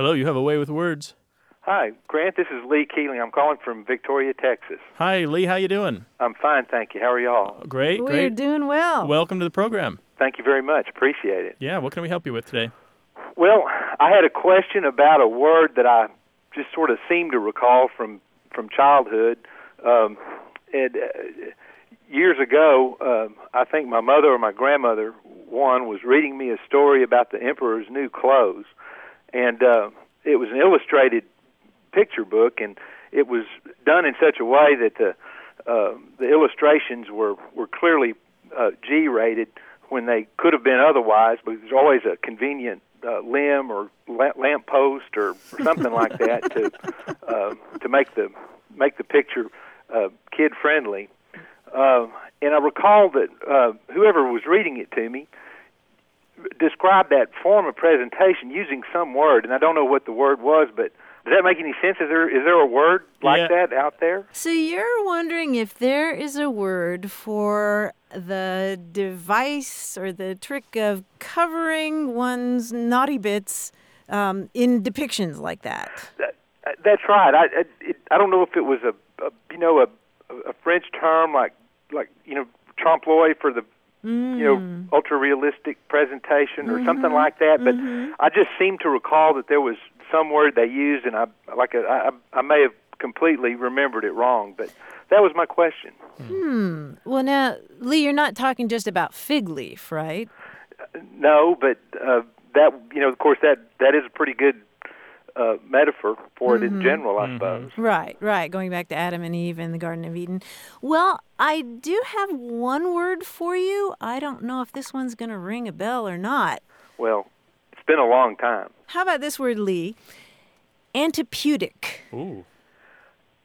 Hello, you have a way with words. Hi, Grant. This is Lee Keeling. I'm calling from Victoria, Texas. Hi, Lee. How you doing? I'm fine, thank you. How are y'all? Great, We're great. doing well. Welcome to the program. Thank you very much. Appreciate it. Yeah, what can we help you with today? Well, I had a question about a word that I just sort of seem to recall from from childhood. Um, and uh, years ago, um I think my mother or my grandmother, one, was reading me a story about the emperor's new clothes, and uh, it was an illustrated picture book, and it was done in such a way that the uh, the illustrations were were clearly uh, G rated when they could have been otherwise, but there's always a convenient uh, limb or la- lamp post or something like that to uh, to make the make the picture uh, kid friendly. Uh, and I recall that uh, whoever was reading it to me described that form of presentation using some word, and I don't know what the word was, but does that make any sense? Is there is there a word like Yeah. that out there? So you're wondering if there is a word for the device or the trick of covering one's naughty bits um, in depictions like that. That, that's right. I I, it, I don't know if it was a, a you know a a French term like like you know trompe l'oeil for the you know ultra realistic presentation or something like that. But I just seem to recall that there was some word they used, and I like a, I I may have completely remembered it wrong. But that was my question. Hmm. Well, now, Lee, you're not talking just about fig leaf, right? No, but uh, that you know, of course, that that is a pretty good uh, metaphor for it in general, I suppose. Right, right. Going back to Adam and Eve in the Garden of Eden. Well, I do have one word for you. I don't know if this one's going to ring a bell or not. Well, it's been a long time. How about this word, Lee? Antipudic. Ooh.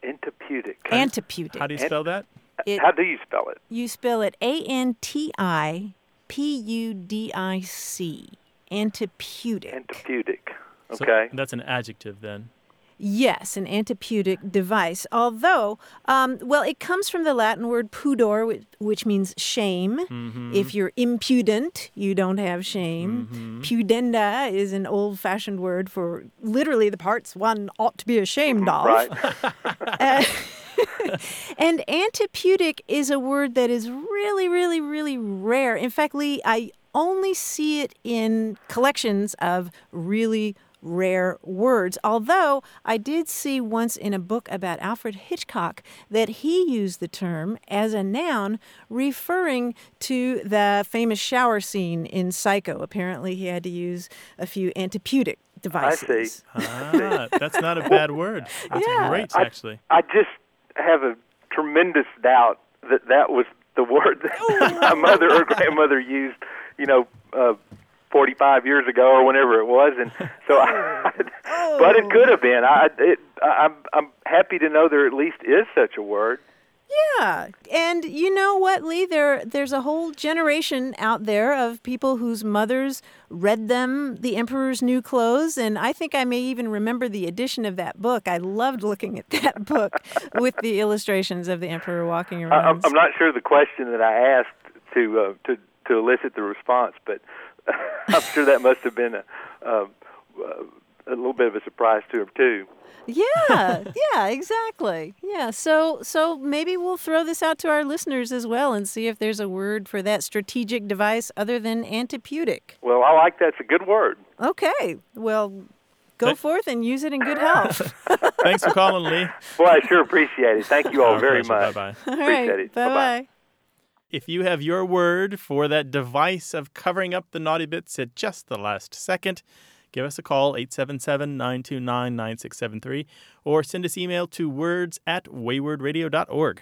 Antipudic. Antipudic. How do you spell that? It- How do you spell it? You spell it A N T I P U D I C. Antipudic. Antipudic. Antipudic. So Okay. that's an adjective then. Yes, an antipudic device. Although, um, well, it comes from the Latin word pudor, which, which means shame. Mm-hmm. If you're impudent, you don't have shame. Pudenda is an old fashioned word for literally the parts one ought to be ashamed of. right. Uh, and antipudic is a word that is really, really, really rare. In fact, Lee, I only see it in collections of really rare words. Although I did see once in a book about Alfred Hitchcock that he used the term as a noun referring to the famous shower scene in Psycho. Apparently, he had to use a few antipudic I devices. see. Ah, that's not a bad word. That's Yeah. great, I- actually. I just have a tremendous doubt that that was the word that my mother or grandmother used, you know, uh, 45 years ago or whenever it was, and so, I, but it could have been. I, it, I, I'm, I'm happy to know there at least is such a word. Yeah, and you know what, Lee? There, there's a whole generation out there of people whose mothers read them The Emperor's New Clothes, and I think I may even remember the edition of that book. I loved looking at that book with the illustrations of the Emperor walking around. I'm, I'm not sure the question that I asked to uh, to to elicit the response, but I'm sure that must have been a. Uh, a little bit of a surprise to him too. yeah, yeah, exactly. Yeah, so so maybe we'll throw this out to our listeners as well and see if there's a word for that strategic device other than antipudic. Well, I like that's a good word. Okay, well, go Th- forth and use it in good health. Thanks for calling, Lee. Well, I sure appreciate it. Thank you all Our very pleasure. much. Bye-bye. All Appreciate right, it. Bye-bye. bye. If you have your word for that device of covering up the naughty bits at just the last second, give us a call, 877 929 9673, or send us email to words at waywordradio.org.